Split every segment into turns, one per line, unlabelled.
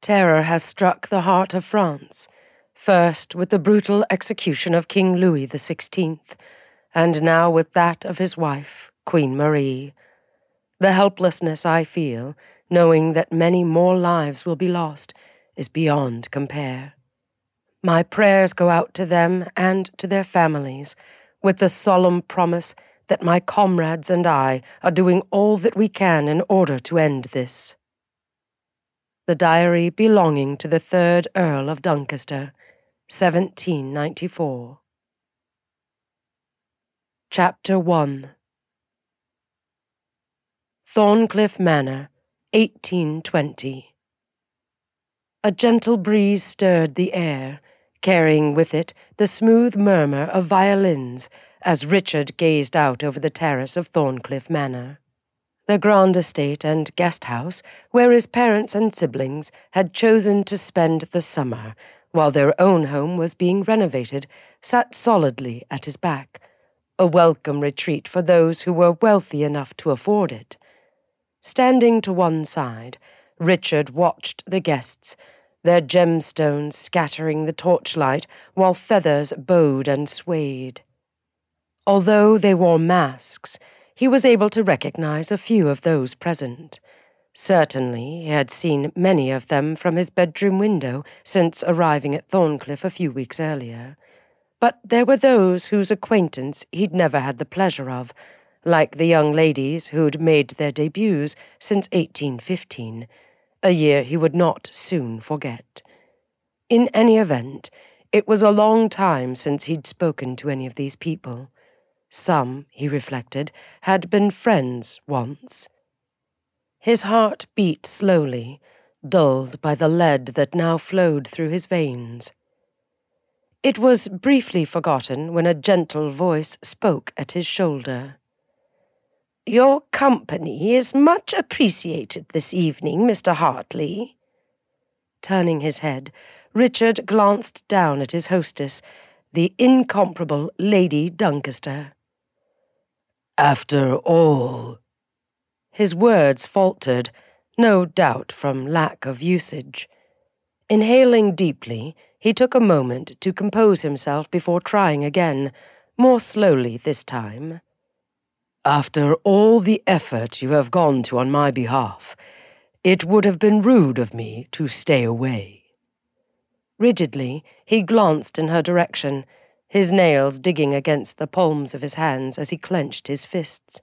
Terror has struck the heart of France, first with the brutal execution of King Louis XVI, and now with that of his wife, Queen Marie. The helplessness I feel, knowing that many more lives will be lost, is beyond compare. My prayers go out to them and to their families, with the solemn promise that my comrades and I are doing all that we can in order to end this. The diary belonging to the third Earl of Duncaster, 1794. Chapter 1 Thorncliff Manor, 1820. A gentle breeze stirred the air, carrying with it the smooth murmur of violins as Richard gazed out over the terrace of Thorncliff Manor. The grand estate and guest house where his parents and siblings had chosen to spend the summer while their own home was being renovated sat solidly at his back, a welcome retreat for those who were wealthy enough to afford it. Standing to one side, Richard watched the guests, their gemstones scattering the torchlight while feathers bowed and swayed. Although they wore masks, he was able to recognize a few of those present. Certainly, he had seen many of them from his bedroom window since arriving at Thorncliff a few weeks earlier. But there were those whose acquaintance he'd never had the pleasure of, like the young ladies who'd made their debuts since 1815, a year he would not soon forget. In any event, it was a long time since he'd spoken to any of these people. Some, he reflected, had been friends once. His heart beat slowly, dulled by the lead that now flowed through his veins. It was briefly forgotten when a gentle voice spoke at his shoulder. Your company is much appreciated this evening, Mr. Heartly. Turning his head, Richard glanced down at his hostess, the incomparable Lady Duncaster.
After all.
His words faltered, no doubt from lack of usage. Inhaling deeply, he took a moment to compose himself before trying again, more slowly this time.
After all the effort you have gone to on my behalf, it would have been rude of me to stay away.
Rigidly, he glanced in her direction, his nails digging against the palms of his hands as he clenched his fists.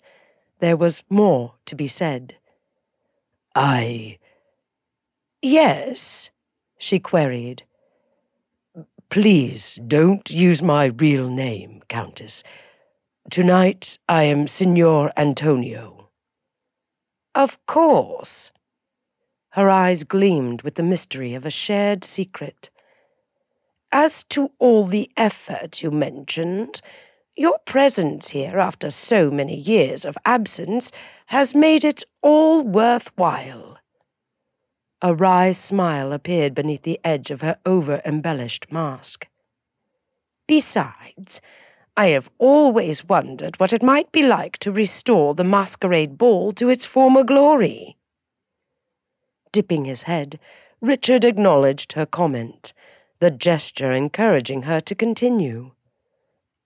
There was more to be said.
I.
Yes, she queried.
Please don't use my real name, Countess. Tonight I am Signor Antonio.
Of course. Her eyes gleamed with the mystery of a shared secret. As to all the effort you mentioned, your presence here after so many years of absence has made it all worthwhile. A wry smile appeared beneath the edge of her over embellished mask. Besides, I have always wondered what it might be like to restore the masquerade ball to its former glory. Dipping his head, Richard acknowledged her comment, the gesture encouraging her to continue.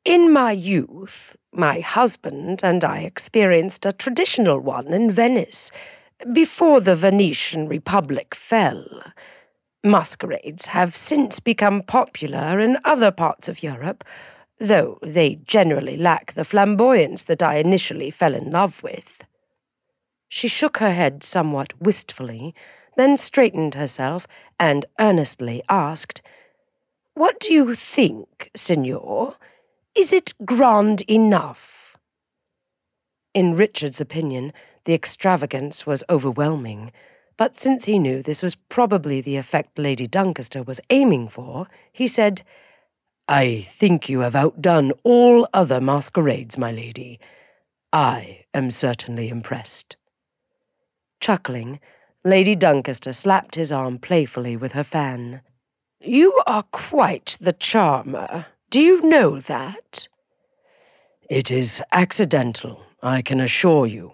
In my youth, my husband and I experienced a traditional one in Venice, before the Venetian Republic fell. Masquerades have since become popular in other parts of Europe, though they generally lack the flamboyance that I initially fell in love with. She shook her head somewhat wistfully, then straightened herself and earnestly asked, What do you think, Signor? Is it grand enough? In Richard's opinion, the extravagance was overwhelming, but since he knew this was probably the effect Lady Duncaster was aiming for, he said,
I think you have outdone all other masquerades, my lady. I am certainly impressed.
Chuckling, Lady Duncaster slapped his arm playfully with her fan. You are quite the charmer. Do you know that?
It is accidental, I can assure you,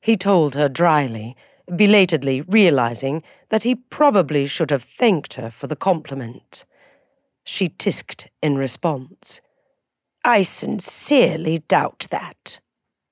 he told her dryly,
belatedly realizing that he probably should have thanked her for the compliment. She tisked in response. I sincerely doubt that.